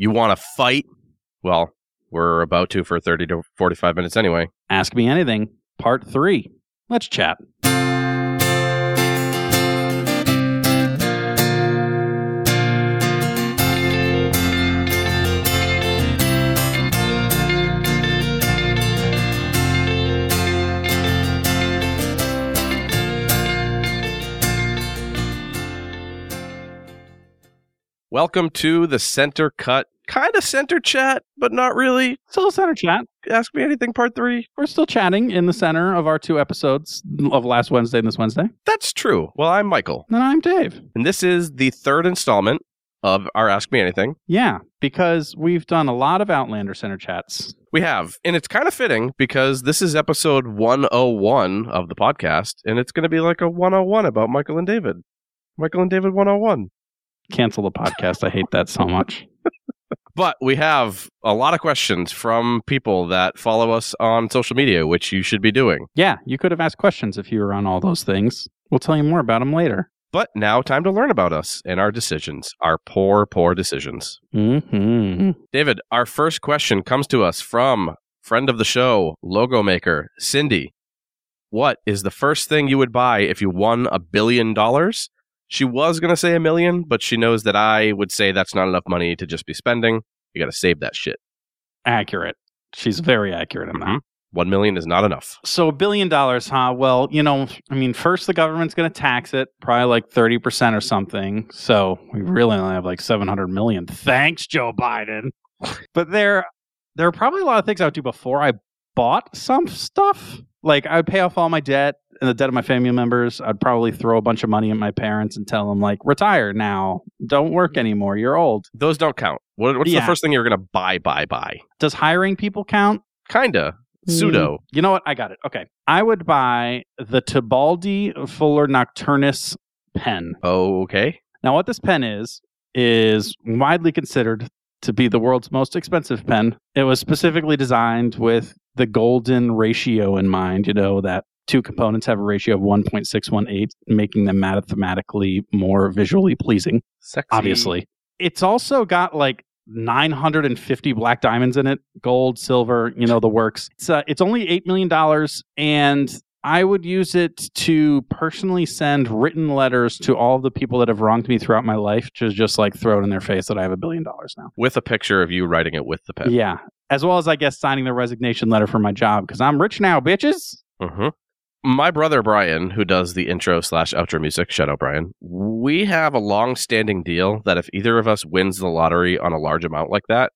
You want to fight? Well, we're about to for 30 to 45 minutes anyway. Ask Me Anything, Part 3. Let's chat. Welcome to the Center Cut, kind of center chat, but not really. Still center chat. Ask me anything, part three. We're still chatting in the center of our two episodes of last Wednesday and this Wednesday. That's true. Well, I'm Michael, And I'm Dave. and this is the third installment of our Ask Me Anything. Yeah, because we've done a lot of Outlander center chats. We have, and it's kind of fitting because this is episode 101 of the podcast, and it's going to be like a 101 about Michael and David. Michael and David 101. Cancel the podcast. I hate that so much. But we have a lot of questions from people that follow us on social media, which you should be doing. Yeah, you could have asked questions if you were on all those things. We'll tell you more about them later. But now, time to learn about us and our decisions, our poor, poor decisions. hmm David, our first question comes to us from friend of the show, logo maker, Cindy. What is the first thing you would buy if you won a billion dollars? She was going to say a million, but she knows that I would say that's not enough money to just be spending. You got to save that shit. Accurate. She's very accurate in that. Mhm. One million is not enough. So a billion dollars, huh? Well, you know, I mean, first the government's going to tax it, probably like thirty percent or something. So we really only have like seven hundred million. Thanks, Joe Biden. But there, there are probably a lot of things I would do before I bought some stuff. Like I would pay off all my debt and the debt of my family members. I'd probably throw a bunch of money at my parents and tell them like, retire now, don't work anymore, you're old. Those don't count. What, what's Yeah. the first thing you're going to buy, buy, buy? Does hiring people count? Kinda. Pseudo. Mm. You know what? I got it. Okay. I would buy the Tibaldi Fulgor Nocturnus pen. Oh, okay. Now, what this pen is, is widely considered to be the world's most expensive pen. It was specifically designed with the golden ratio in mind, you know, that two components have a ratio of 1.618, making them mathematically more visually pleasing, Sexy. obviously. It's also got like 950 black diamonds in it, gold, silver, you know, the works. It's uh, it's only 8 million dollars and I would use it to personally send written letters to all the people that have wronged me throughout my life to just like throw it in their face that I have a billion dollars now. With a picture of you writing it with the pen. Yeah. As well as I guess signing the resignation letter for my job because I'm rich now, bitches. hmm My brother Bryan, who does the intro slash outro music, shout out Bryan. We have a long standing deal that if either of us wins the lottery on a large amount like that,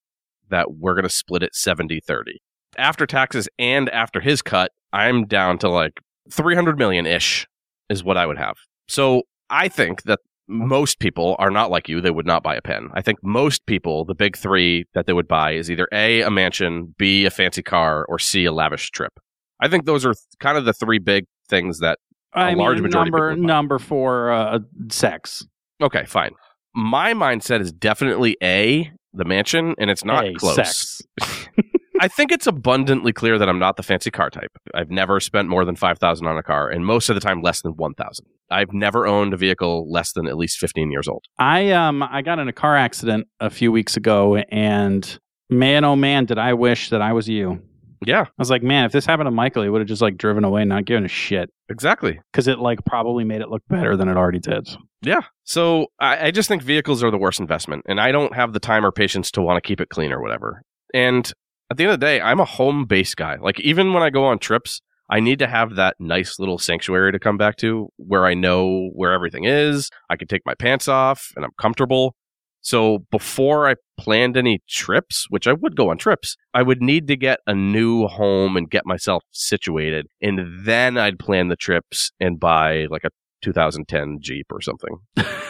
that we're going to split it 70 30. After taxes and after his cut, I'm down to like 300 million ish is what I would have. So I think that most people are not like you. They would not buy a pen. I think most people, the big three that they would buy is either A, a mansion, B, a fancy car, or C, a lavish trip. I think those are kind of the three big things that. I large mean, majority of number number four, uh, sex. Okay, fine. My mindset is definitely A, the mansion, and it's not A, close. I think it's abundantly clear that I'm not the fancy car type. I've never spent more than 5000 on a car, and most of the time less than 1000 I've never owned a vehicle less than at least 15 years old. I um I got in a car accident a few weeks ago, and man, oh man, did I wish that I was you. Yeah, I was like, man, if this happened to Michael, he would have just like driven away, not given a shit, exactly. because it like probably made it look better than it already did. Yeah. So I, I just think vehicles are the worst investment, and I don't have the time or patience to want to keep it clean or whatever. And at the end of the day, I'm a home base guy. Like even when I go on trips, I need to have that nice little sanctuary to come back to where I know where everything is. I can take my pants off and I'm comfortable. So before I planned any trips, which I would go on trips, I would need to get a new home and get myself situated. And then I'd plan the trips and buy like a 2010 Jeep or something.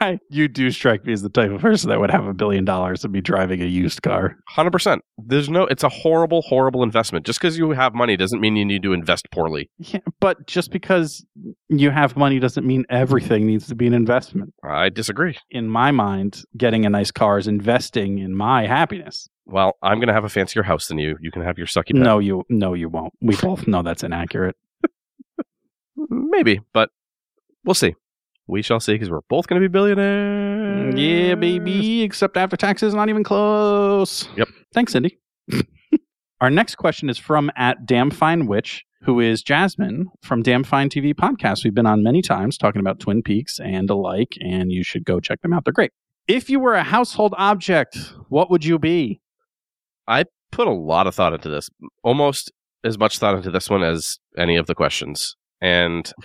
I, you do strike me as the type of person that would have a billion dollars and be driving a used car. Hundred percent. There's no. It's a horrible, horrible investment. Just because you have money doesn't mean you need to invest poorly. Yeah, but just because you have money doesn't mean everything needs to be an investment. I disagree. In my mind, getting a nice car is investing in my happiness. Well, I'm gonna have a fancier house than you. You can have your sucky. pet. No, you no, you won't. We both know that's inaccurate. maybe, but we'll see. We shall see because we're both going to be billionaires. Yeah, baby. Except after taxes, not even close. Yep. Thanks, Cindy. Our next question is from at Damn Fine Witch, who is Jasmine from Damn Fine TV podcast. We've been on many times talking about Twin Peaks and alike, and you should go check them out. They're great. If you were a household object, what would you be? I put a lot of thought into this, almost as much thought into this one as any of the questions. And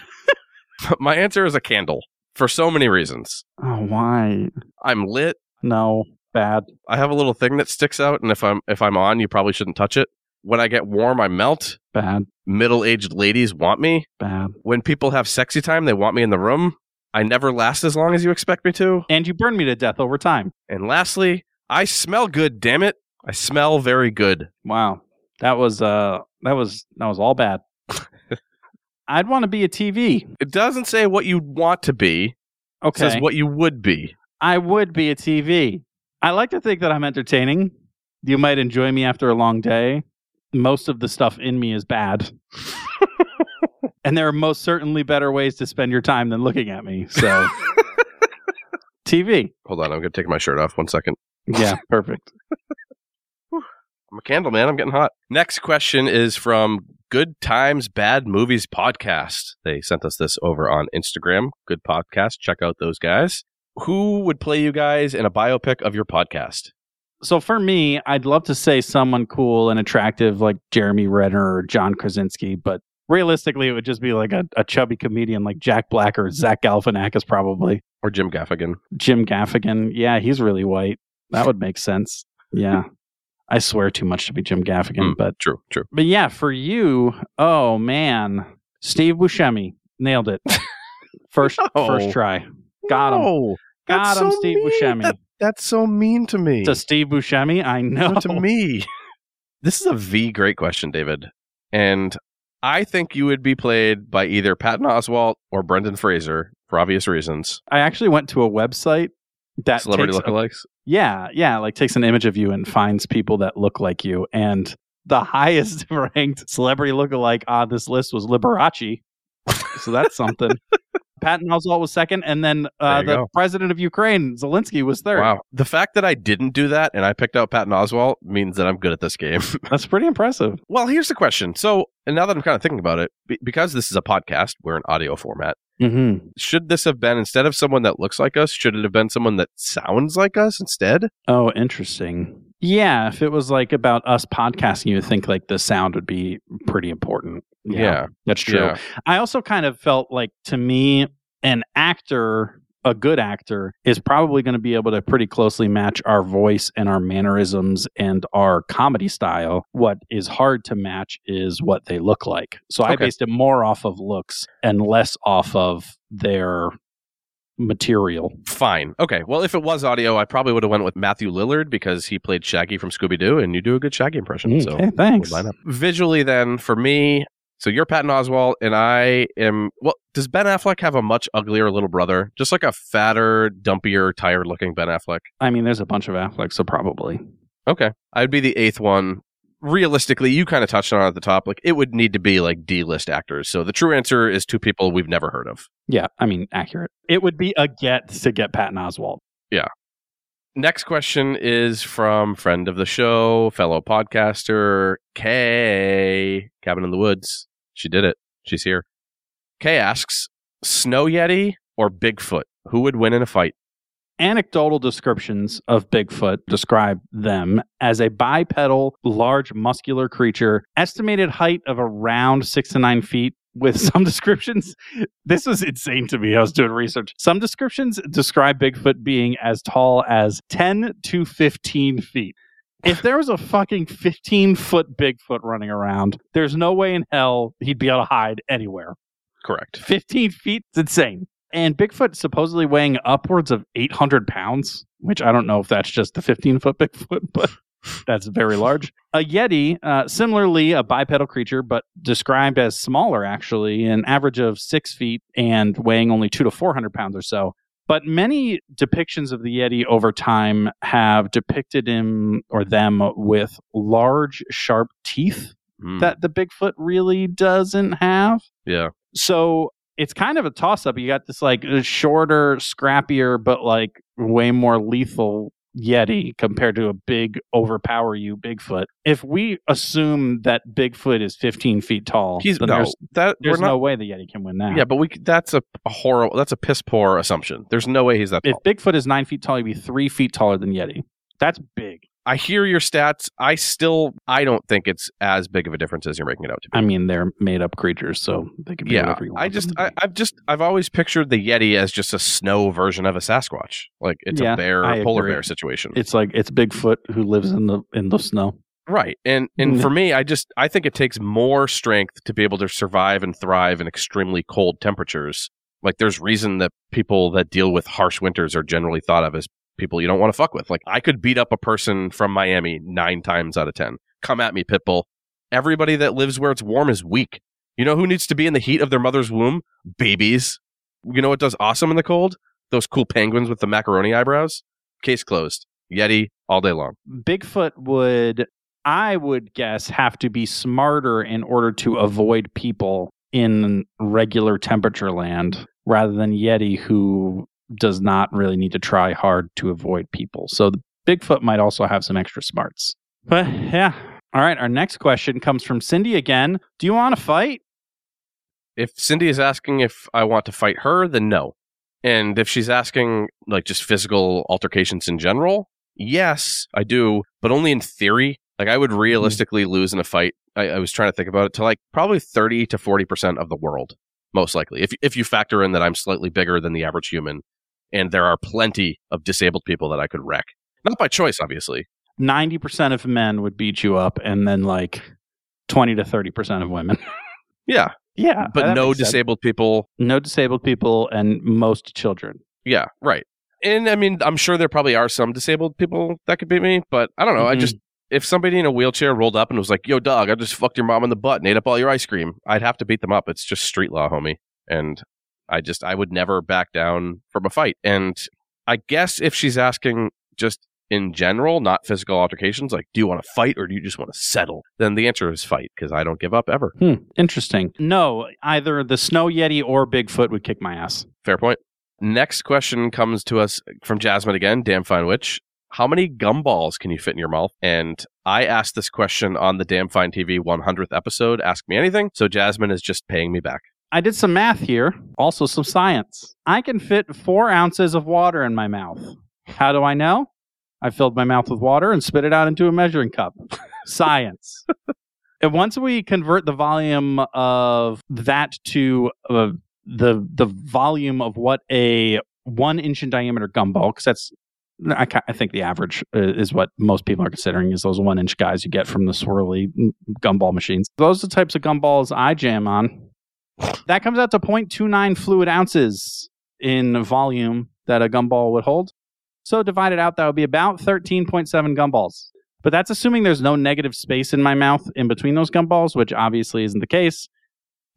my answer is a candle for so many reasons. Oh, why? I'm lit. No, bad. I have a little thing that sticks out, and if I'm if I'm on, you probably shouldn't touch it. When I get warm, I melt. Bad, Middle aged ladies want me. bad. When people have sexy time, they want me in the room. I never last as long as you expect me to. And you burn me to death over time. And lastly, I smell good, damn it. I smell very good. Wow. That was uh that was that was all bad. I'd want to be a TV. It doesn't say what you want to be, Okay. it says what you would be. I would be a TV. I like to think that I'm entertaining. You might enjoy me after a long day. Most of the stuff in me is bad. and there are most certainly better ways to spend your time than looking at me. So TV. Hold on, I'm going to take my shirt off one second. Yeah, perfect. I'm a candle man. I'm getting hot. Next question is from Good Times Bad Movies Podcast. They sent us this over on Instagram. Good podcast. Check out those guys. Who would play you guys in a biopic of your podcast? So for me, I'd love to say someone cool and attractive like Jeremy Renner or John Krasinski, but realistically, it would just be like a, a chubby comedian like Jack Black or Zach Galifianakis, probably. Or Jim Gaffigan? Jim Gaffigan. Yeah, he's really white. That would make sense. Yeah. I swear too much to be Jim Gaffigan, Hmm. but True, true. but yeah, for you, oh man, Steve Buscemi nailed it. First No. first try. Got him. Got that's him, so Steve mean. Buscemi. That- that's so mean to me. To Steve Buscemi, I know. No, to me. This is a V great question, David. And I think you would be played by either Patton Oswalt or Brendan Fraser for obvious reasons. I actually went to a website that Celebrity takes a- lookalikes. yeah, yeah, like takes an image of you and finds people that look like you. And the highest ranked celebrity lookalike on this list was Liberace. so that's something. Patton Oswalt was second, and then uh, the go. president of Ukraine, Zelensky, was third. Wow. The fact that I didn't do that and I picked out Patton Oswalt means that I'm good at this game. That's pretty impressive. well, here's the question. So, and now that I'm kind of thinking about it, be- because this is a podcast, we're an audio format. Mm-hmm. Should this have been instead of someone that looks like us, should it have been someone that sounds like us instead? Oh, interesting. Yeah, if it was like about us podcasting, you would think like the sound would be pretty important. That's true. Yeah. I also kind of felt like to me, an actor, a good actor, is probably going to be able to pretty closely match our voice and our mannerisms and our comedy style. What is hard to match is what they look like. So I based it more off of looks and less off of their material. Fine. Okay. Well, if it was audio, I probably would have went with Matthew Lillard because he played Shaggy from Scooby Doo, and you do a good Shaggy impression. Mm, so okay, thanks. would line up. Visually, then for me, so you're Patton Oswalt, and I am. Well, does Ben Affleck have a much uglier little brother? Just like a fatter, dumpier, tired-looking Ben Affleck. I mean, there's a bunch of Affleck, so probably. Okay, I'd be the eighth one. Realistically, you kind of touched on it at the top. Like, it would need to be like D-list actors. So the true answer is two people we've never heard of. Yeah, I mean, accurate. It would be a get to get Patton Oswalt. Yeah Next question is from friend of the show, fellow podcaster, Kay, Cabin in the Woods. She did it. She's here. Kay asks, Snow Yeti or Bigfoot? Who would win in a fight? Anecdotal descriptions of Bigfoot describe them as a bipedal, large, muscular creature, estimated height of around six to nine feet. With some descriptions, this was insane to me. I was doing research. Some descriptions describe Bigfoot being as tall as 10 to 15 feet. If there was a fucking 15 foot Bigfoot running around, there's no way in hell he'd be able to hide anywhere. Correct. 15 feet. It's insane. And Bigfoot supposedly weighing upwards of 800 pounds, which I don't know if that's just the 15 foot Bigfoot, but that's very large. A Yeti, uh, similarly a bipedal creature, but described as smaller, actually, an average of six feet and weighing only two to 400 pounds or so. But many depictions of the Yeti over time have depicted him or them with large, sharp teeth Hmm. that the Bigfoot really doesn't have. yeah. So it's kind of a toss up. You got this like shorter, scrappier, but like way more lethal Yeti compared to a big overpower you Bigfoot. If we assume that Bigfoot is 15 feet tall, He's no there's, that there's not. no way the Yeti can win that. yeah, but we that's a, a horrible. That's a piss poor assumption. There's no way he's that If. Bigfoot is nine feet tall, he'd be three feet taller than Yeti. That's big. I hear your stats. I still I don't think it's as big of a difference as you're making it out to be. I mean, they're made up creatures, so they can be yeah, whatever you want. I just I. I've just I've always pictured the Yeti as just a snow version of a Sasquatch. Like it's Yeah, a bear I polar agree. bear situation. it's like it's Bigfoot who lives in the in the snow. Right. And and Mm. for me, I just I think it takes more strength to be able to survive and thrive in extremely cold temperatures. Like there's reason that people that deal with harsh winters are generally thought of as people you don't want to fuck with. Like I could beat up a person from Miami 9 times out of 10. Come at me, Pitbull. Everybody that lives where it's warm is weak. You know who needs to be in the heat of their mother's womb? Babies. You know what does awesome in the cold? Those cool penguins with the macaroni eyebrows. Case closed. Yeti all day long. Bigfoot would, I would guess, have to be smarter in order to avoid people in regular temperature land rather than Yeti, who does not really need to try hard to avoid people. So the Bigfoot might also have some extra smarts. But yeah. All right. Our next question comes from Cindy again. Do you want to fight? if Cindy is asking if I want to fight her, then no. And if she's asking like just physical altercations in general, yes, I do, but only in theory. Like I would mm-hmm. realistically lose in a fight. I, I was trying to think about it to like probably thirty to forty percent of the world, most likely. If if you factor in that I'm slightly bigger than the average human, and there are plenty of disabled people that I could wreck, not by choice, obviously. 90% of men would beat you up, and then like 20 to 30% of women. Yeah, yeah. but no makes sense. disabled people no disabled people and most children. Yeah, right. And I mean, I'm sure there probably are some disabled people that could beat me, but I don't know. I Mhm. just if somebody in a wheelchair rolled up and was like, "Yo, dog, I just fucked your mom in the butt and ate up all your ice cream," I'd have to beat them up. It's just street law, homie. And I just I would never back down from a fight. And I guess if she's asking just in general, not physical altercations, like, do you want to fight or do you just want to settle? Then the answer is fight because I don't give up ever. Hmm, interesting. No, either the snow yeti or Bigfoot would kick my ass. Fair point. Next question comes to us from Jasmine again, damn fine witch. How many gumballs can you fit in your mouth? And I asked this question on the Damn Fine TV 100th episode, Ask Me Anything. So Jasmine is just paying me back. I did some math here, also some science. I can fit four ounces of water in my mouth. How do I know? I filled my mouth with water and spit it out into a measuring cup. Science. and once we convert the volume of that to uh, the the volume of what a one inch in diameter gumball, because that's I, I think the average uh, is what most people are considering is those one inch guys you get from the swirly mm, gumball machines. Those are the types of gumballs I jam on. That comes out to 0.29 fluid ounces in volume that a gumball would hold. So divided out, that would be about 13.7 gumballs. But that's assuming there's no negative space in my mouth in between those gumballs, which obviously isn't the case.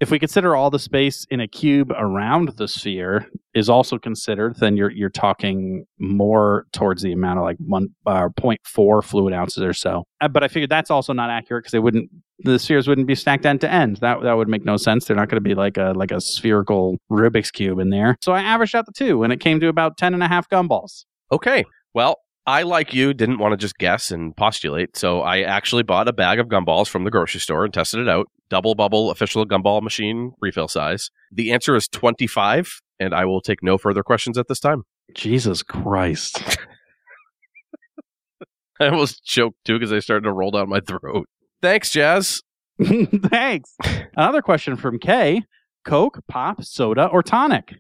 If we consider all the space in a cube around the sphere is also considered, then you're you're talking more towards the amount of like one uh, 0.4 fluid ounces or so. Uh, but I figured that's also not accurate because they wouldn't the spheres wouldn't be stacked end to end. That that would make no sense. They're not going to be like a like a spherical Rubik's cube in there. So I averaged out the two, and it came to about 10 and a half gumballs. Okay. Well, I, like you, didn't want to just guess and postulate. So I actually bought a bag of gumballs from the grocery store and tested it out. Double bubble official gumball machine refill size. The answer is 25, and I will take no further questions at this time. Jesus Christ. I almost choked too because I started to roll down my throat. Thanks, Jazz. Thanks. Another question from Kay Coke, pop, soda, or tonic?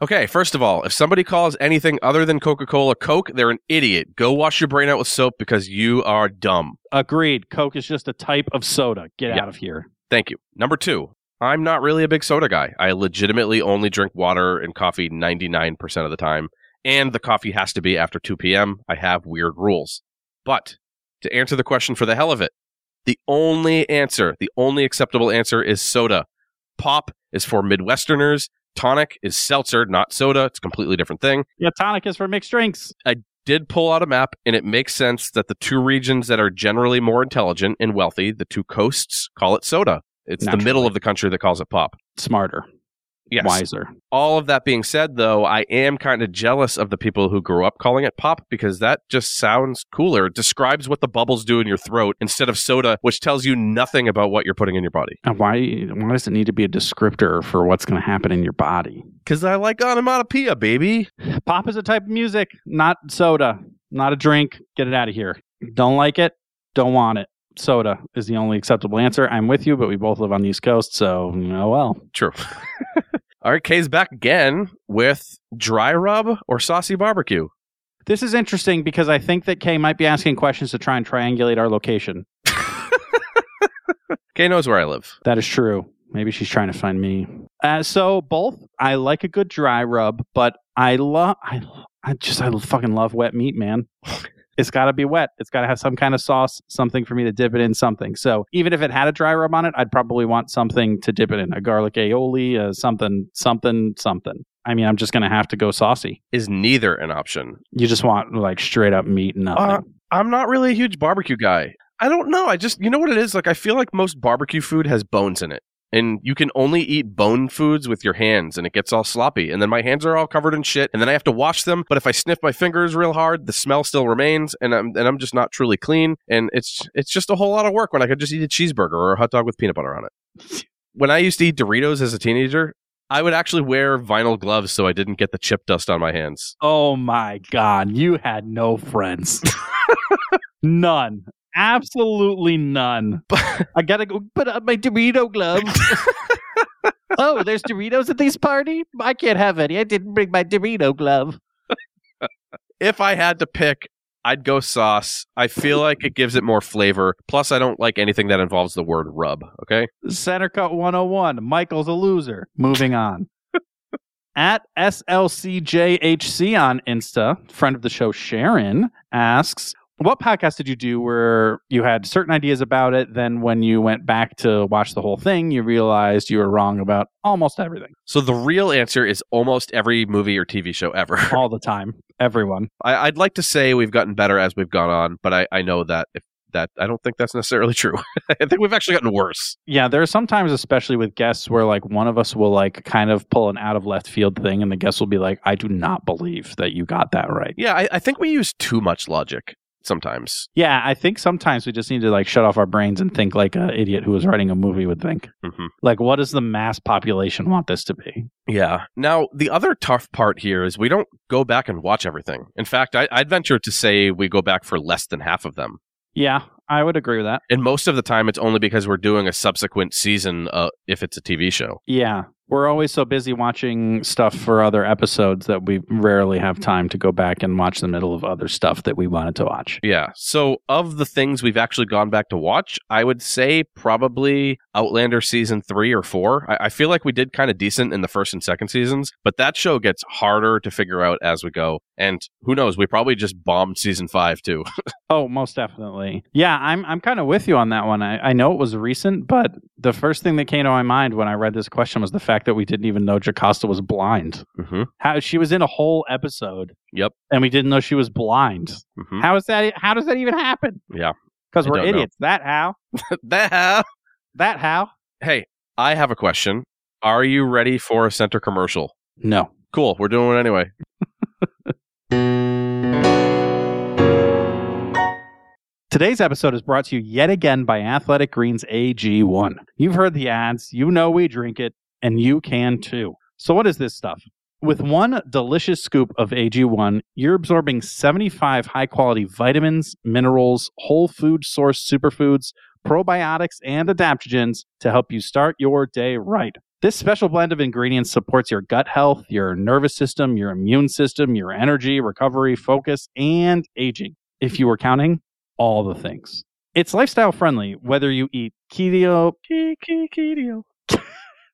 Okay, first of all, if somebody calls anything other than Coca Cola Coke, they're an idiot. Go wash your brain out with soap because you are dumb. Agreed. Coke is just a type of soda. Get Yeah. out of here. Thank you. Number two, I'm not really a big soda guy. I legitimately only drink water and coffee 99% of the time, and the coffee has to be after 2 p.m. I have weird rules. But to answer the question for the hell of it, the only answer, the only acceptable answer is soda. Pop is for Midwesterners. Tonic is seltzer, not soda. It's a completely different thing. Yeah, tonic is for mixed drinks. I did pull out a map, and it makes sense that the two regions that are generally more intelligent and wealthy, the two coasts, call it soda. It's the middle of the country that calls it pop. Smarter. Yes. wiser. All of that being said, though, I am kind of jealous of the people who grew up calling it pop because that just sounds cooler. It describes what the bubbles do in your throat instead of soda, which tells you nothing about what you're putting in your body. And why why does it need to be a descriptor for what's going to happen in your body? Because I like onomatopoeia, baby. Pop is a type of music, not soda, not a drink. Get it out of here. Don't like it, don't want it. Soda is the only acceptable answer. I'm with you, but we both live on the East Coast, so oh well. True. All right, Kay's back again with dry rub or saucy barbecue. This is interesting because I think that Kay might be asking questions to try and triangulate our location. Kay knows where I live. That is true. Maybe she's trying to find me. Uh, so both, I like a good dry rub, but I love, I, I just, I fucking love wet meat, man. It's got to be wet. It's got to have some kind of sauce, something for me to dip it in, something. So even if it had a dry rub on it, I'd probably want something to dip it in, a garlic aioli, uh, something, something, something. I mean, I'm just gonna have to go saucy. Is neither an option. You just want like straight up meat and nothing. Uh, I'm not really a huge barbecue guy. I don't know. I just, you know what it is? Like, I feel like most barbecue food has bones in it. And you can only eat bone foods with your hands, and it gets all sloppy. And then my hands are all covered in shit, and then I have to wash them. But if I sniff my fingers real hard, the smell still remains, and I'm and I'm just not truly clean. And it's it's just a whole lot of work when I could just eat a cheeseburger or a hot dog with peanut butter on it. when I used to eat Doritos as a teenager, I would actually wear vinyl gloves so I didn't get the chip dust on my hands. oh my god, you had no friends. none. Absolutely none. I gotta go put on my Dorito gloves. oh, there's Doritos at this party? I can't have any. I didn't bring my Dorito glove. if I had to pick, I'd go sauce. I feel like it gives it more flavor. Plus, I don't like anything that involves the word rub. Okay. Center Cut 101. Michael's a loser. Moving on. At SLCJHC on Insta, friend of the show Sharon asks, What podcast did you do where you had certain ideas about it? Then, when you went back to watch the whole thing, you realized you were wrong about almost everything, So the real answer is almost every movie or TV show ever. all the time, everyone. I, I'd like to say we've gotten better as we've gone on, but I, I know that if that I don't think that's necessarily true. I think we've actually gotten worse. Yeah, there are sometimes, especially with guests, where like one of us will like kind of pull an out of left field thing, and the guest will be like, "I do not believe that you got that right." Yeah, I, I think we use too much logic sometimes. Yeah, I think sometimes we just need to like shut off our brains and think like an idiot who was writing a movie would think. hmm Like, what does the mass population want this to be? Yeah. Now, the other tough part here is we don't go back and watch everything. In fact, I, I'd venture to say we go back for less than half of them. Yeah, I would agree with that. And most of the time, it's only because we're doing a subsequent season uh, if it's a TV show. Yeah. We're always so busy watching stuff for other episodes that we rarely have time to go back and watch the middle of other stuff that we wanted to watch. Yeah. So, of the things we've actually gone back to watch, I would say probably Outlander season three or four. I, I feel like we did kind of decent in the first and second seasons, but that show gets harder to figure out as we go. And who knows? We probably just bombed season five too. Oh, most definitely. Yeah, I'm I'm kind of with you on that one. I, I know it was recent, but the first thing that came to my mind when I read this question was the fact that we didn't even know Jocasta was blind. mm-hmm. How she was in a whole episode. Yep. And we didn't know she was blind. Mm-hmm. How is that? How does that even happen? Yeah. Because we're don't know. idiots. That how? that. How? That how? Hey, I have a question. Are you ready for a center commercial? No. Cool. We're doing it anyway. Today's episode is brought to you yet again by Athletic Greens AG1. You've heard the ads, you know we drink it, and you can too. So, what is this stuff? With one delicious scoop of AG1, you're absorbing 75 high quality vitamins, minerals, whole food source superfoods, probiotics, and adaptogens to help you start your day right. This special blend of ingredients supports your gut health, your nervous system, your immune system, your energy, recovery, focus, and aging. If you were counting, all the things. It's lifestyle friendly, whether you eat keto, ke- ke- keto,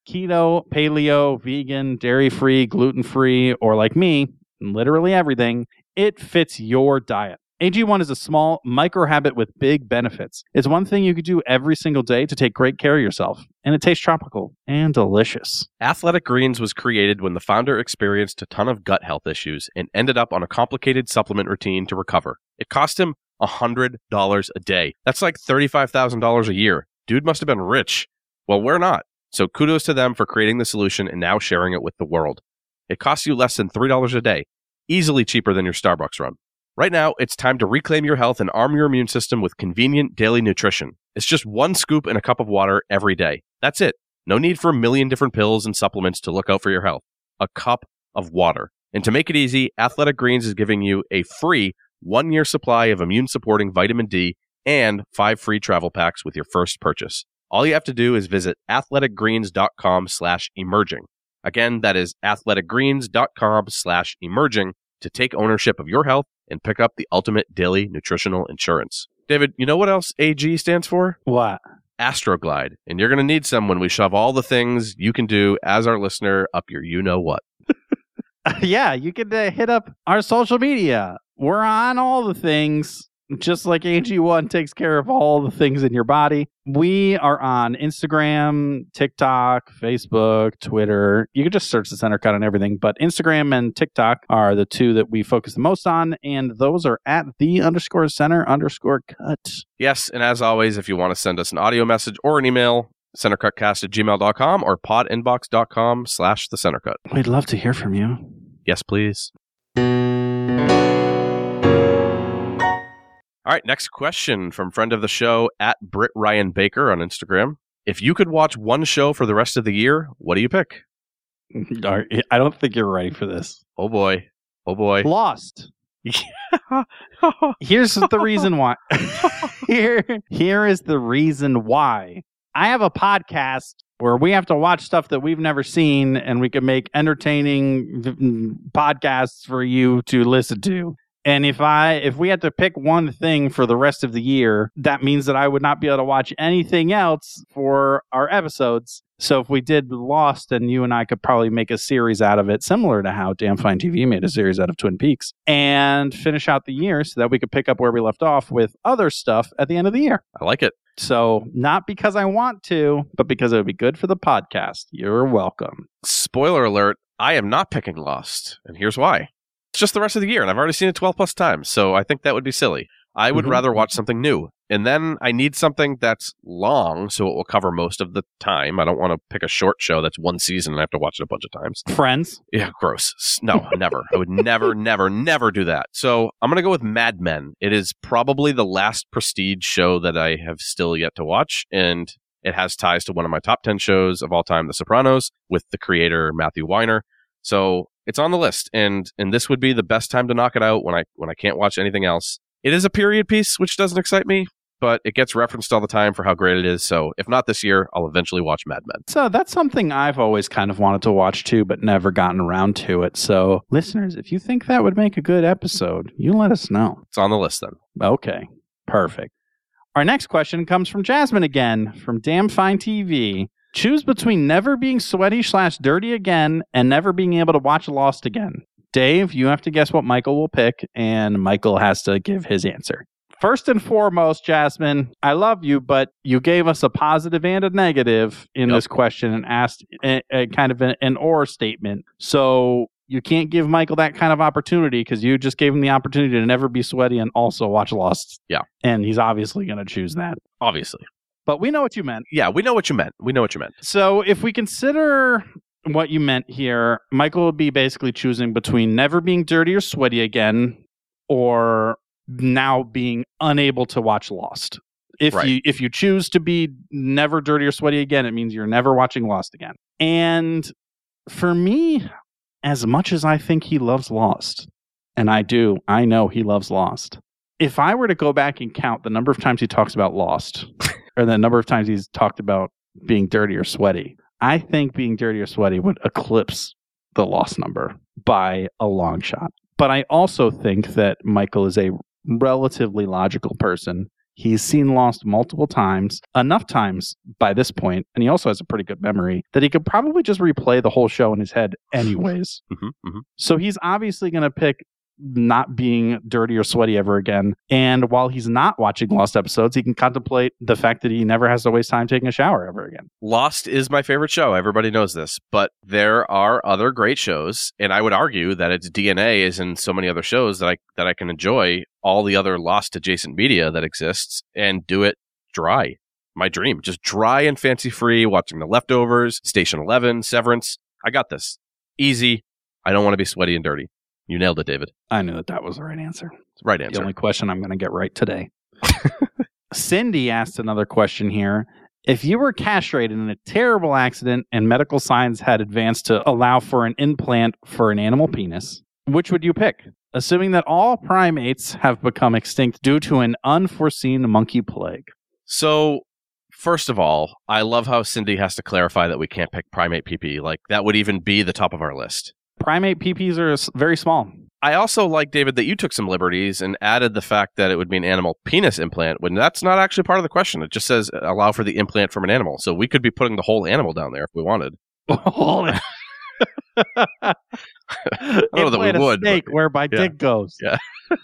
keto, paleo, vegan, dairy free, gluten free, or like me, literally everything, it fits your diet. AG1 is a small micro habit with big benefits. It's one thing you could do every single day to take great care of yourself, and it tastes tropical and delicious. Athletic Greens was created when the founder experienced a ton of gut health issues and ended up on a complicated supplement routine to recover. It cost him $100 a day. That's like $35,000 a year. Dude must have been rich. Well, we're not. So kudos to them for creating the solution and now sharing it with the world. It costs you less than $3 a day, easily cheaper than your Starbucks run. Right now, it's time to reclaim your health and arm your immune system with convenient daily nutrition. It's just one scoop in a cup of water every day. That's it. No need for a million different pills and supplements to look out for your health. A cup of water. And to make it easy, Athletic Greens is giving you a free one year supply of immune supporting vitamin D and five free travel packs with your first purchase. All you have to do is visit athleticgreens.com slash emerging. Again, that is athleticgreens.com slash emerging to take ownership of your health and pick up the ultimate daily nutritional insurance. David, you know what else AG stands for? What? Astroglide. And you're going to need some when we shove all the things you can do as our listener up your you know what. yeah, you can uh, hit up our social media. We're on all the things just like AG1 takes care of all the things in your body. We are on Instagram, TikTok, Facebook, Twitter. You can just search the center cut on everything, but Instagram and TikTok are the two that we focus the most on, and those are at the underscore center underscore cut. Yes, and as always, if you want to send us an audio message or an email, centercutcast at gmail.com or podinbox.com slash the centercut. We'd love to hear from you. Yes, please. All right, next question from friend of the show at Britt Ryan Baker on Instagram. If you could watch one show for the rest of the year, what do you pick? I don't think you're ready for this. Oh boy. Oh boy. Lost. Here's the reason why. here, here is the reason why. I have a podcast where we have to watch stuff that we've never seen and we can make entertaining podcasts for you to listen to. And if I if we had to pick one thing for the rest of the year, that means that I would not be able to watch anything else for our episodes. So if we did Lost, and you and I could probably make a series out of it, similar to how Damn Fine TV made a series out of Twin Peaks, and finish out the year so that we could pick up where we left off with other stuff at the end of the year. I like it. So not because I want to, but because it would be good for the podcast. You're welcome. Spoiler alert, I am not picking Lost, and here's why. Just the rest of the year, and I've already seen it 12 plus times, so I think that would be silly. I would Mhm. rather watch something new. And then I need something that's long, so it will cover most of the time. I don't want to pick a short show that's one season and I have to watch it a bunch of times. Friends. Yeah, gross. No, never. I would never, never, never do that. So I'm going to go with Mad Men. It is probably the last prestige show that I have still yet to watch. And it has ties to one of my top 10 shows of all time, The Sopranos, with the creator, Matthew Weiner. So it's on the list. And, and this would be the best time to knock it out when I, when I can't watch anything else. It is a period piece, which doesn't excite me, but it gets referenced all the time for how great it is. So if not this year, I'll eventually watch Mad Men. So that's something I've always kind of wanted to watch too, but never gotten around to it. So, listeners, if you think that would make a good episode, you let us know. It's on the list then. Okay, perfect. Our next question comes from Jasmine again from Damn Fine TV. Choose between never being sweaty slash dirty again and never being able to watch Lost again. Dave, you have to guess what Michael will pick, and Michael has to give his answer. First and foremost, Jasmine, I love you, but you gave us a positive and a negative in Yep. this question and asked a, a kind of an, an or statement. So you can't give Michael that kind of opportunity because you just gave him the opportunity to never be sweaty and also watch Lost. Yeah. And he's obviously going to choose that. Obviously. But we know what you meant. Yeah, we know what you meant. We know what you meant. So if we consider what you meant here, Michael would be basically choosing between never being dirty or sweaty again or now being unable to watch Lost. If Right. you if you choose to be never dirty or sweaty again, it means you're never watching Lost again. And for me, as much as I think he loves Lost, and I do, I know he loves Lost. If I were to go back and count the number of times he talks about Lost, or the number of times he's talked about being dirty or sweaty, I think being dirty or sweaty would eclipse the Lost number by a long shot. But I also think that Michael is a relatively logical person. He's seen Lost multiple times, enough times by this point, and he also has a pretty good memory that he could probably just replay the whole show in his head, anyways. hmm hmm So he's obviously going to pick not being dirty or sweaty ever again. And while he's not watching Lost episodes, he can contemplate the fact that he never has to waste time taking a shower ever again. Lost is my favorite show. Everybody knows this, but there are other great shows, and I would argue that its DNA is in so many other shows that I that I can enjoy all the other Lost adjacent media that exists and do it dry. my dream. Just dry and fancy free, watching the leftovers, Station 11, Severance. I got this. Easy. I don't want to be sweaty and dirty. You nailed it, David. I knew that that was the right answer. Right The answer. only question I'm going to get right today. Cindy asked another question here. If you were castrated in a terrible accident and medical science had advanced to allow for an implant for an animal penis, which would you pick? Assuming that all primates have become extinct due to an unforeseen monkey plague. So, first of all, I love how Cindy has to clarify that we can't pick primate PP. Like, that would even be the top of our list. Primate PPs are very small. I also like, David, that you took some liberties and added the fact that it would be an animal penis implant when that's not actually part of the question. It just says uh, allow for the implant from an animal. So we could be putting the whole animal down there if we wanted. I don't know that we would, but- where my Yeah. dick goes. Yeah.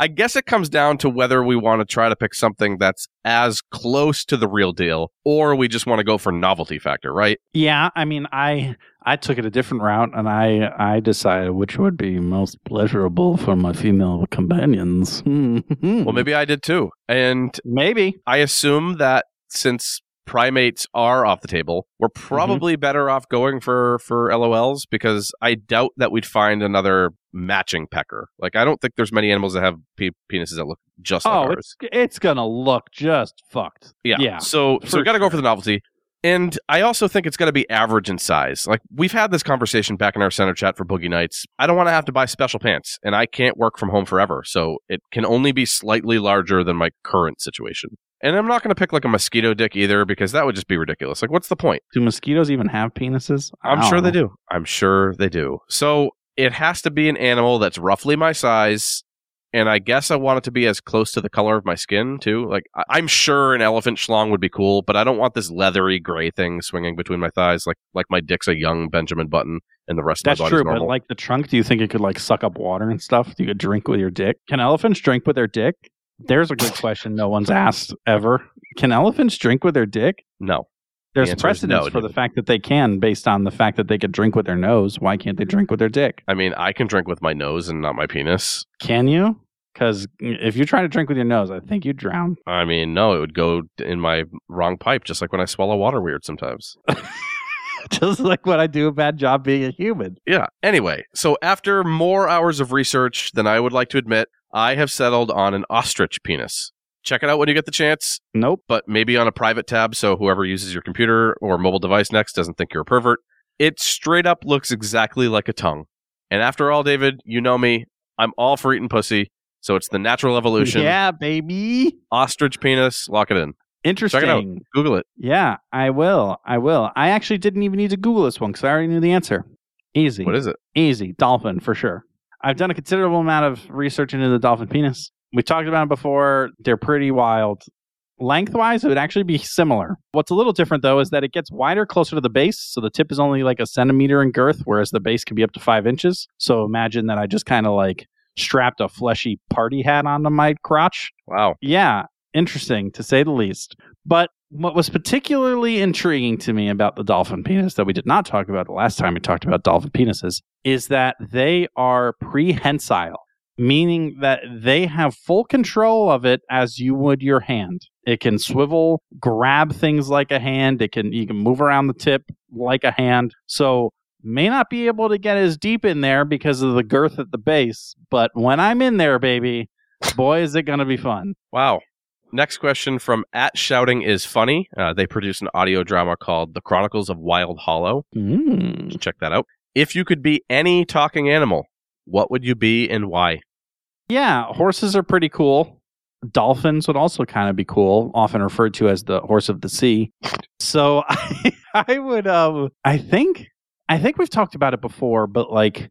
I guess it comes down to whether we want to try to pick something that's as close to the real deal or we just want to go for novelty factor, right? Yeah, I mean, I I took it a different route, and I I decided which would be most pleasurable for my female companions. Well, maybe I did too. And maybe. I assume that since primates are off the table, we're mm-hmm. probably better off going for for LOLs because I doubt that we'd find another matching pecker. Like I don't think there's many animals that have pe- penises that look just like Oh, ours. it's it's gonna look just fucked. Yeah. yeah, So so we got to go for the novelty. And I also think it's going to be average in size. Like we've had this conversation back in our center chat for Boogie Nights. I don't want to have to buy special pants and I can't work from home forever. So it can only be slightly larger than my current situation. And I'm not going to pick like a mosquito dick either because that would just be ridiculous. Like what's the point? Do mosquitoes even have penises? I'm sure they do. I'm sure they do. So it has to be an animal that's roughly my size. And I guess I want it to be as close to the color of my skin too. Like I- I'm sure an elephant schlong would be cool, but I don't want this leathery gray thing swinging between my thighs, like like my dick's a young Benjamin Button, and the rest That's of my body's true, normal. but like the trunk, do you think it could like suck up water and stuff? You could drink with your dick. Can elephants drink with their dick? There's a good question no one's asked ever. Can elephants drink with their dick? no, There's is precedence no, for the fact that they can, based on the fact that they could drink with their nose. Why can't they drink with their dick? I mean I can drink with my nose and not my penis. Can you? Because if you try to drink with your nose, I think you'd drown. I mean no, it would go in my wrong pipe, just like when I swallow water weird sometimes. Just like when I do a bad job being a human. Yeah. Anyway, so after more hours of research than I would like to admit, I have settled on an ostrich penis. Check it out when you get the chance, Nope. but maybe on a private tab so whoever uses your computer or mobile device next doesn't think you're a pervert. It straight up looks exactly like a tongue. And after all, David, you know me. I'm all for eating pussy. So it's the natural evolution. Yeah, baby. Ostrich penis, lock it in. Interesting. Check it out. Google it. Yeah, I will. I will. I actually didn't even need to Google this one because I already knew the answer. Easy. What is it? Easy. Dolphin for sure. I've done a considerable amount of research into the dolphin penis. We talked about it before. They're pretty wild. Lengthwise, it would actually be similar. What's a little different though is that it gets wider closer to the base. So the tip is only like a centimeter in girth, whereas the base can be up to five inches. So imagine that I just kind of like strapped a fleshy party hat onto my crotch. Wow. Yeah, interesting to say the least. But what was particularly intriguing to me about the dolphin penis that we did not talk about the last time we talked about dolphin penises is that they are prehensile, meaning that they have full control of it as you would your hand. It can swivel, grab things like a hand. It can you can move around the tip like a hand. So may not be able to get as deep in there because of the girth at the base, but when I'm in there, baby, boy, is it going to be fun. Wow. Next question from at shouting is funny. Uh, they produce an audio drama called The Chronicles of Wild Hollow. Mm. Check that out. If you could be any talking animal, what would you be and why? Yeah, horses are pretty cool. Dolphins would also kind of be cool, often referred to as the horse of the sea. So I, I would um I think I think we've talked about it before, but like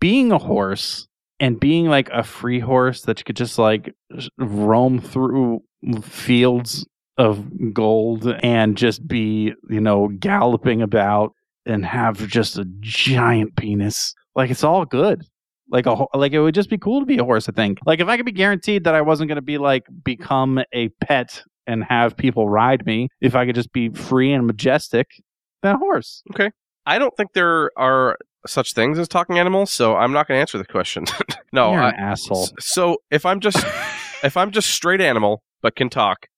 being a horse and being like a free horse that you could just like roam through fields of gold and just be, you know, galloping about and have just a giant penis. Like it's all good. Like a like it would just be cool to be a horse, I think. Like if I could be guaranteed that I wasn't going to be like become a pet and have people ride me, if I could just be free and majestic, a horse. Okay. I don't think there are such things as talking animals, so I'm not going to answer the question. no, You're I, asshole. so if I'm just if I'm just straight animal but can talk,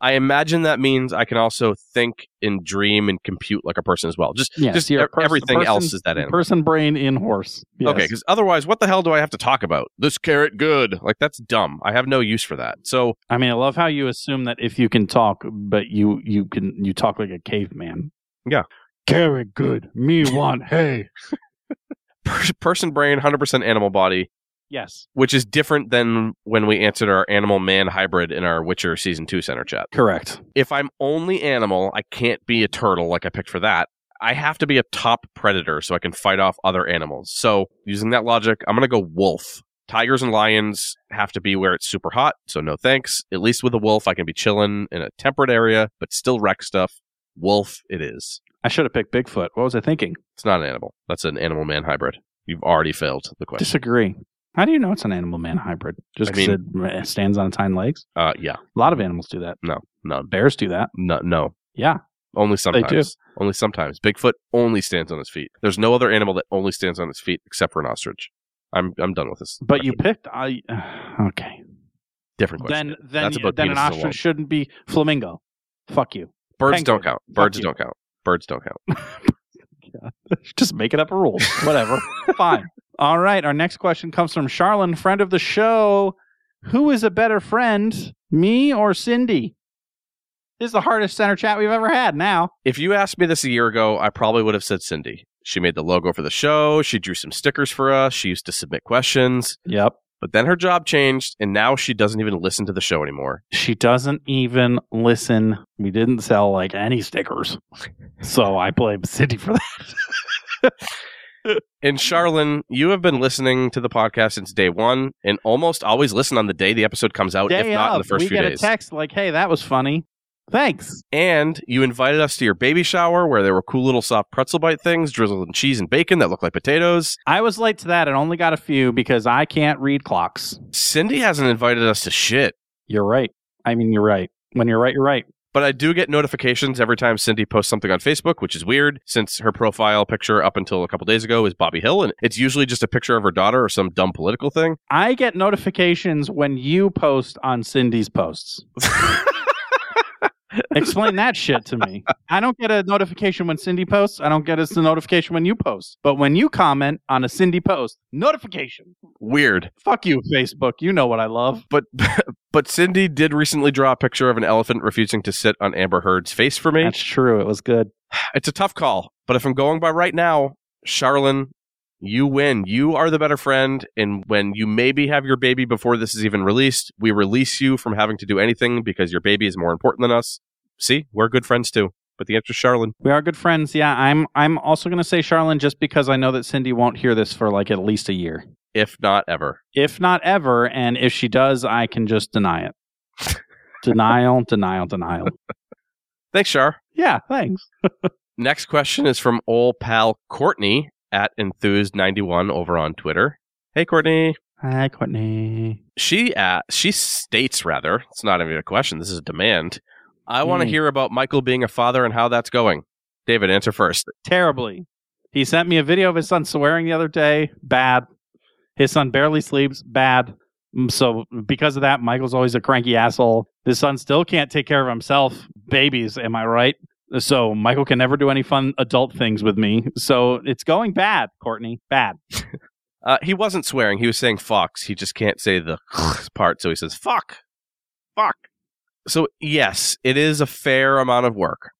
I imagine that means I can also think and dream and compute like a person as well. Just Yes, just e- pers- everything person- else is that animal. Person brain in horse. Yes. Okay, because otherwise, what the hell do I have to talk about? This carrot good. Like that's dumb. I have no use for that. So I mean, I love how you assume that if you can talk, but you you can you talk like a caveman. Yeah. Carrot good. Me want hay. person brain, hundred percent animal body, Yes. which is different than when we answered our animal man hybrid in our Witcher season two center chat. Correct. If I'm only animal, I can't be a turtle like I picked for that. I have to be a top predator so I can fight off other animals. So using that logic, I'm gonna go wolf. Tigers and lions have to be where it's super hot, so no thanks. At least with a wolf, I can be chilling in a temperate area, but still wreck stuff. Wolf, it is. I should have picked Bigfoot. What was I thinking? It's not an animal. That's an animal man hybrid. You've already failed the question. Disagree. How do you know it's an animal man hybrid? Just I because it stands on its hind legs? Uh, yeah, A lot of animals do that. no, none. Bears do that. No, no. Yeah. Only sometimes. They do. Only sometimes. Bigfoot only stands on his feet. There's no other animal that only stands on its feet except for an ostrich. I'm I'm done with this. But you picked I okay. different question. Then then That's about then an ostrich shouldn't be flamingo. Fuck you. Birds penguin. don't count. Birds don't count. Birds don't count. Just making up a rule. Whatever. Fine. All right. Our next question comes from Charlene, friend of the show. Who is a better friend, me or Cindy? This is the hardest center chat we've ever had now. If you asked me this a year ago, I probably would have said Cindy. She made the logo for the show. She drew some stickers for us. She used to submit questions. Yep. But then her job changed, and now she doesn't even listen to the show anymore. She doesn't even listen. We didn't sell like any stickers. So I blame Cindy for that. And Charlene, you have been listening to the podcast since day one, and almost always listen on the day the episode comes out, if Day not in the first we few get days. a text like, hey, that was funny. Thanks. And you invited us to your baby shower where there were cool little soft pretzel bite things drizzled in cheese and bacon that looked like potatoes. I was late to that and only got a few because I can't read clocks. Cindy hasn't invited us to shit, You're right. I mean, you're right. When you're right, you're right. But I do get notifications every time Cindy posts something on Facebook, which is weird since her profile picture up until a couple days ago is Bobby Hill, and it's usually just a picture of her daughter or some dumb political thing. I get notifications when you post on Cindy's posts. Explain that shit to me. I don't get a notification when Cindy posts. I don't get a notification when you post. But when you comment on a Cindy post, notification. Weird. Fuck you, Facebook. You know what I love. But but Cindy did recently draw a picture of an elephant refusing to sit on Amber Heard's face for me. That's true. It was good. It's a tough call, but if I'm going by right now, Charlene, you win. You are the better friend, and when you maybe have your baby before this is even released, we release you from having to do anything because your baby is more important than us. See, we're good friends too. But the answer is Charlene. We are good friends. Yeah, I'm. I'm also going to say Charlene just because I know that Cindy won't hear this for like at least a year, if not ever. if not ever. And if she does, I can just deny it. denial, denial, denial. Thanks, Char. Yeah, thanks. Next question is from old pal Courtney at Enthused91 over on Twitter. Hey, Courtney. Hi, Courtney. She uh, she states rather. It's not even a question. This is a demand. I want to hear about Michael being a father and how that's going. David, answer first. Terribly. He sent me a video of his son swearing the other day. Bad. His son barely sleeps. Bad. Mm, So because of that, Michael's always a cranky asshole. His son still can't take care of himself. Babies, am I right? So Michael can never do any fun adult things with me. So it's going bad, Courtney. Bad. Uh, he wasn't swearing. He was saying fox. He just can't say the part, so he says fuck, fuck. So yes, it is a fair amount of work,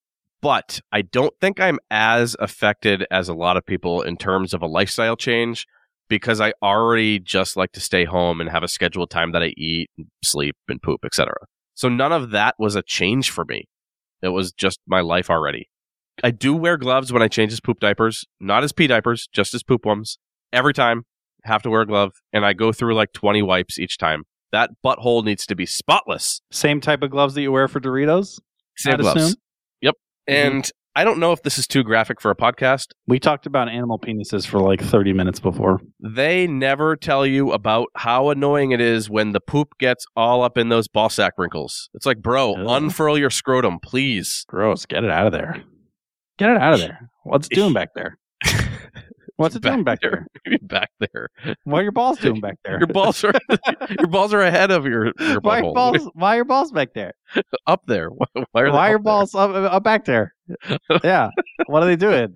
but I don't think I'm as affected as a lot of people in terms of a lifestyle change because I already just like to stay home and have a scheduled time that I eat, sleep, and poop, etc. So none of that was a change for me. It was just my life already. I do wear gloves when I change his poop diapers, not as pee diapers, just as poop ones. Every time, have to wear a glove, and I go through like 20 wipes each time. That butthole needs to be spotless. Same type of gloves that you wear for Doritos? Same gloves. assume. Mm-hmm. And I don't know if this is too graphic for a podcast. We talked about animal penises for like 30 minutes before. They never tell you about how annoying it is when the poop gets all up in those ball sack wrinkles. It's like, bro, Ugh. unfurl your scrotum, please. Gross. Get it out of there. Get it out of there. What's it doing back there? What's it doing back there? Maybe back there. What are your balls doing back there? Your balls are your balls are ahead of your your why are your butthole. balls? Why are your balls back there? up there? Why, why are, Why are your balls up, up back there? Yeah. What are they doing?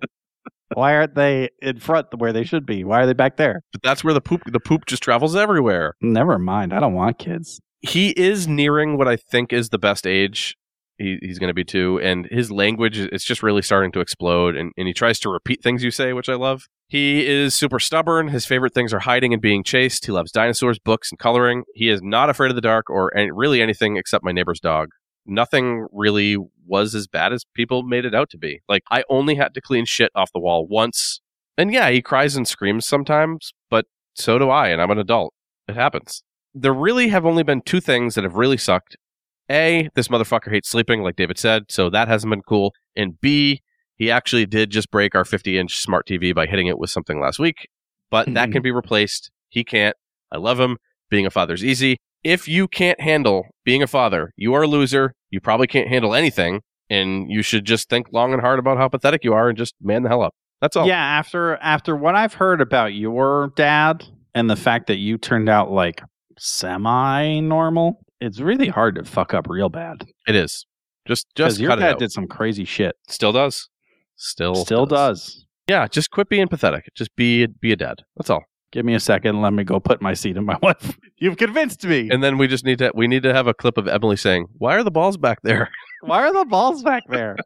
Why aren't they in front where they should be? Why are they back there? But that's where the poop the poop just travels everywhere. Never mind. I don't want kids. He is nearing what I think is the best age. He, he's going to be two, and his language is just really starting to explode. And, and he tries to repeat things you say, which I love. He is super stubborn. His favorite things are hiding and being chased. He loves dinosaurs, books, and coloring. He is not afraid of the dark or any, really anything except my neighbor's dog. Nothing really was as bad as people made it out to be. Like, I only had to clean shit off the wall once. And yeah, he cries and screams sometimes, but so do I, and I'm an adult. It happens. There really have only been two things that have really sucked. A, this motherfucker hates sleeping, like David said, so that hasn't been cool. And B, he actually did just break our 50 inch smart TV by hitting it with something last week, but that can be replaced. He can't. I love him. Being a father's easy. If you can't handle being a father, you are a loser. You probably can't handle anything, and you should just think long and hard about how pathetic you are and just man the hell up. That's all. Yeah, after after what I've heard about your dad and the fact that you turned out like semi normal, it's really hard to fuck up real bad. It is. Just just your cut it dad did some crazy shit. Still does. Still Still does. Yeah, just quit being pathetic. Just be be a dad. That's all. Give me a second. Let me go put my seat in my wife. You've convinced me. And then we just need to we need to have a clip of Emily saying, "Why are the balls back there?" Why are the balls back there?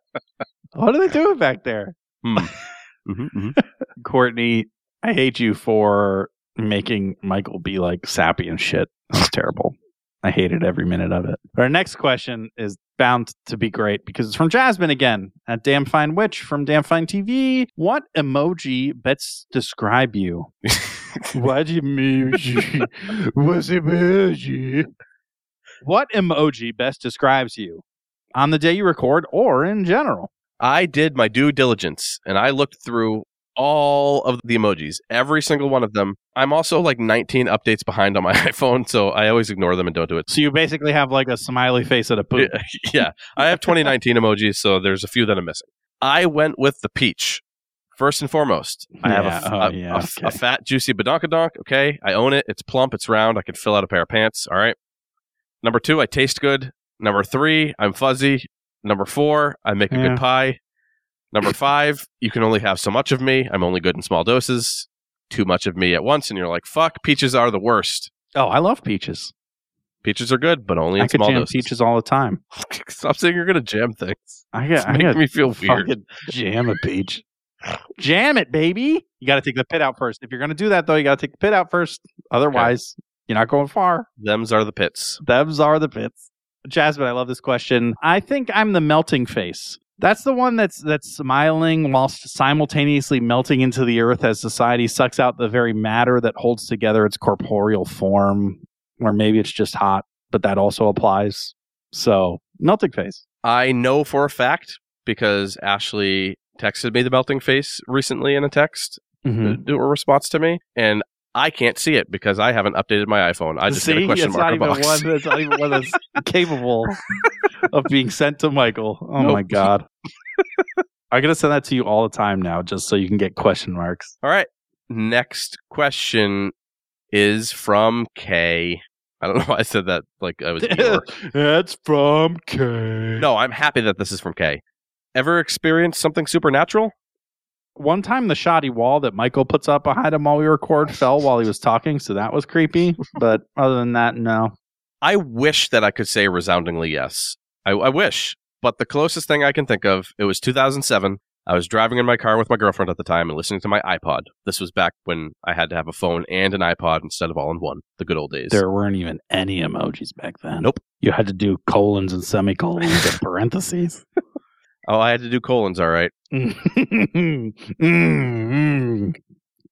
what are they doing back there? Hmm. Mhm, mhm. Courtney, I hate you for making Michael be like sappy and shit. That's terrible. I hated every minute of it. Our next question is bound to be great because it's from Jasmine again at Damn Fine Witch from Damn Fine TV. What emoji best describe you? What emoji? What's emoji? What emoji best describes you on the day you record or in general? I did my due diligence and I looked through all of the emojis, every single one of them. I'm also like 19 updates behind on my iPhone, so I always ignore them and don't do it. So you basically have like a smiley face at a poop. yeah, I have 2019 emojis, so there's a few that I'm missing. I went with the peach. First and foremost, I have a, Yeah, oh, a- yeah, a f- a okay. fat, juicy badonkadonk. Okay, I own it. It's plump. It's round. I can fill out a pair of pants. All right. Number two, I taste good. Number three, I'm fuzzy. Number four, I make a Yeah. good pie. Number five, you can only have so much of me. I'm only good in small doses. Too much of me at once, and you're like, fuck, peaches are the worst. Oh, I love peaches. Peaches are good, but only in I could small jam doses. peaches all the time. Stop saying you're gonna jam things. I It's got, I making got me feel weird. jam a peach. Jam it, baby. You got to take the pit out first. If you're going to do that, though, you got to take the pit out first. Otherwise, you're not going far. Them's are the pits. Them's are the pits. Jasmine, I love this question. I think I'm the melting face. That's the one that's that's smiling whilst simultaneously melting into the earth as society sucks out the very matter that holds together its corporeal form. Or maybe it's just hot, but that also applies. So, melting face. I know for a fact because Ashley texted me the melting face recently in a text, Mm-hmm. do a response to me, and I can't see it because I haven't updated my iPhone. I just See, a question it's mark not box. one. It's not even one that's capable of being sent to Michael. Oh Nope. my god! I'm gonna send that to you all the time now, just so you can get question marks. All right. Next question is from Kay. I don't know why I said that like I was. That's from K. No, I'm happy that this is from Kay. Ever experienced something supernatural? One time, the shoddy wall that Michael puts up behind him while we record fell while he was talking, so that was creepy. But other than that, no. I wish that I could say resoundingly yes. I, I wish. But the closest thing I can think of, it was 2007. I was driving in my car with my girlfriend at the time and listening to my iPod. This was back when I had to have a phone and an iPod instead of all in one. The good old days. There weren't even any emojis back then. Nope. You had to do colons and semicolons and parentheses. Oh, I had to do colons, all right. Mm,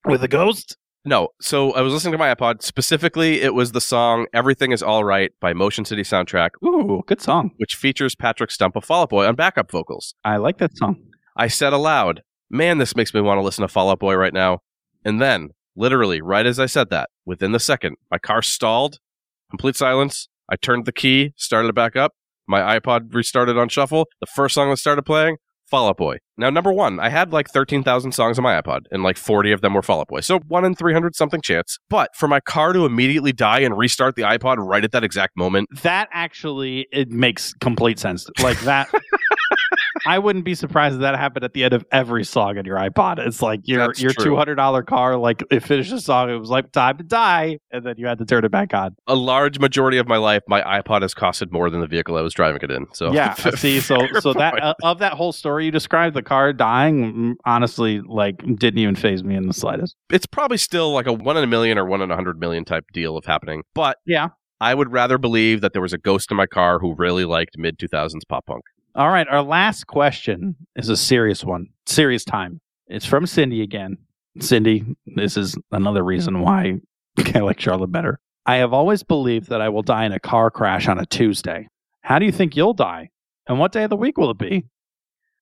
With a ghost? No, so I was listening to my iPod. Specifically, it was the song Everything Is All Right by Motion City Soundtrack, Ooh, good song. which features Patrick Stump of Fall Out Boy on backup vocals. I like that song. I said aloud, Man, this makes me want to listen to Fall Out Boy right now. And then, literally, right as I said that, within the second, my car stalled, complete silence. I turned the key, started it back up. My iPod restarted on shuffle. The first song that started playing, Fall Out Boy. Now, number one, I had like 13,000 songs on my iPod, and like 40 of them were Fall Out Boy. So one in 300 something chance. But for my car to immediately die and restart the iPod right at that exact moment, That actually it makes complete sense. Like that. I wouldn't be surprised if that happened at the end of every song on your iPod. It's like your That's your two hundred dollar car, like it finished a song, it was like time to die, and then you had to turn it back on. a large majority of my life, my iPod has costed more than the vehicle I was driving it in. So yeah, see, so so that uh, of that whole story you described, the car dying, honestly, like didn't even phase me in the slightest. it's probably still like a one in a million or one in a hundred million type deal of happening. But Yeah. I would rather believe that there was a ghost in my car who really liked mid 2000s pop punk. All right, our last question is a serious one. Serious time. It's from Cindy again. Cindy, this is another reason why I like Charlotte better. I have always believed that I will die in a car crash on a Tuesday. How do you think you'll die? And what day of the week will it be?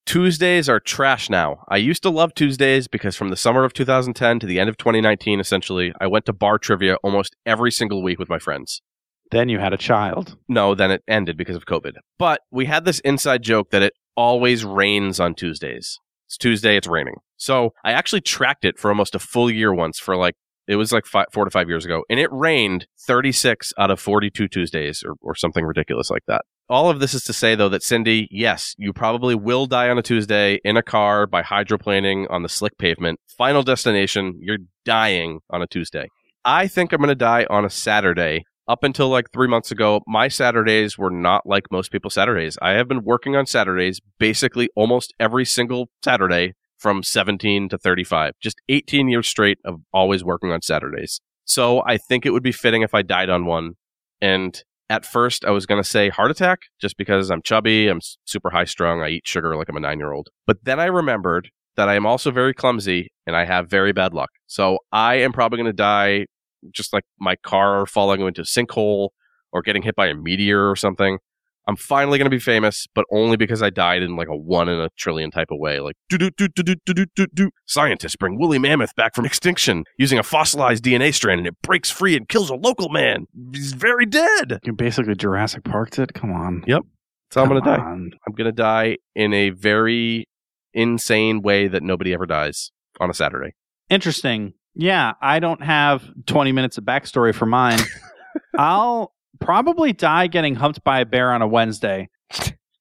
Tuesdays are trash now. I used to love Tuesdays because from the summer of 2010 to the end of 2019, essentially, I went to bar trivia almost every single week with my friends. Then you had a child. No, then it ended because of COVID. But we had this inside joke that it always rains on Tuesdays. It's Tuesday, it's raining. So I actually tracked it for almost a full year once for like, it was like five, four to five years ago. And it rained 36 out of 42 Tuesdays or, or something ridiculous like that. All of this is to say, though, that Cindy, yes, you probably will die on a Tuesday in a car by hydroplaning on the slick pavement. Final destination, you're dying on a Tuesday. I think I'm going to die on a Saturday up until like three months ago, my Saturdays were not like most people's Saturdays. I have been working on Saturdays basically almost every single Saturday from 17 to 35, just 18 years straight of always working on Saturdays. So I think it would be fitting if I died on one. And at first, I was going to say heart attack just because I'm chubby, I'm super high strung, I eat sugar like I'm a nine year old. But then I remembered that I am also very clumsy and I have very bad luck. So I am probably going to die just like my car falling into a sinkhole or getting hit by a meteor or something. I'm finally going to be famous, but only because I died in like a one in a trillion type of way. Like, do do do do do do do do do. Scientists bring woolly mammoth back from extinction using a fossilized DNA strand, and it breaks free and kills a local man. He's very dead. You basically Jurassic Parked it. Come on. Yep. So I'm going to die. I'm going to die in a very insane way that nobody ever dies on a Saturday. Interesting. Yeah, I don't have 20 minutes of backstory for mine. I'll probably die getting humped by a bear on a Wednesday.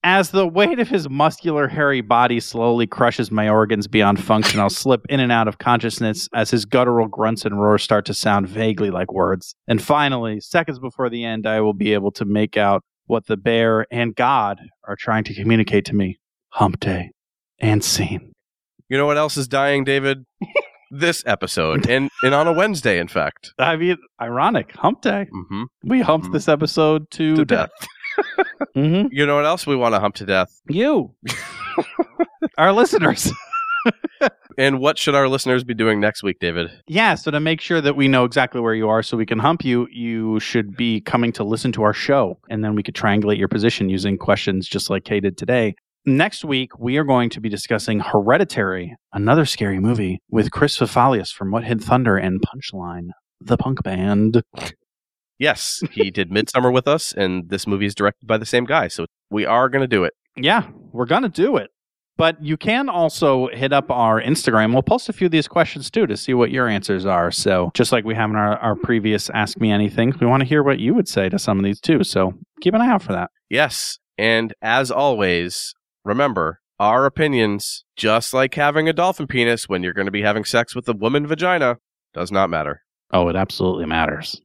As the weight of his muscular, hairy body slowly crushes my organs beyond function, I'll slip in and out of consciousness as his guttural grunts and roars start to sound vaguely like words. And finally, seconds before the end, I will be able to make out what the bear and God are trying to communicate to me. Hump day. And scene. You know what else is dying, David? this episode, and and on a Wednesday, in fact. I mean, ironic. Hump day. hmm We humped Mhm. this episode to, To death. hmm You know what else we want to hump to death? You, our listeners. And what should our listeners be doing next week, David? Yeah, so to make sure that we know exactly where you are so we can hump you, you should be coming to listen to our show. And then we could triangulate your position using questions just like Kay did today. Next week, we are going to be discussing Hereditary, another scary movie with Chris Fafalios from What Hid Thunder and Punchline, the punk band. Yes, he did Midsommar with us, and this movie is directed by the same guy. So we are going to do it. Yeah, we're going to do it. But you can also hit up our Instagram. We'll post a few of these questions too to see what your answers are. So, just like we have in our, our previous Ask Me Anything, we want to hear what you would say to some of these too. So, keep an eye out for that. Yes. And as always, remember our opinions, just like having a dolphin penis when you're going to be having sex with a woman vagina, does not matter. Oh, it absolutely matters.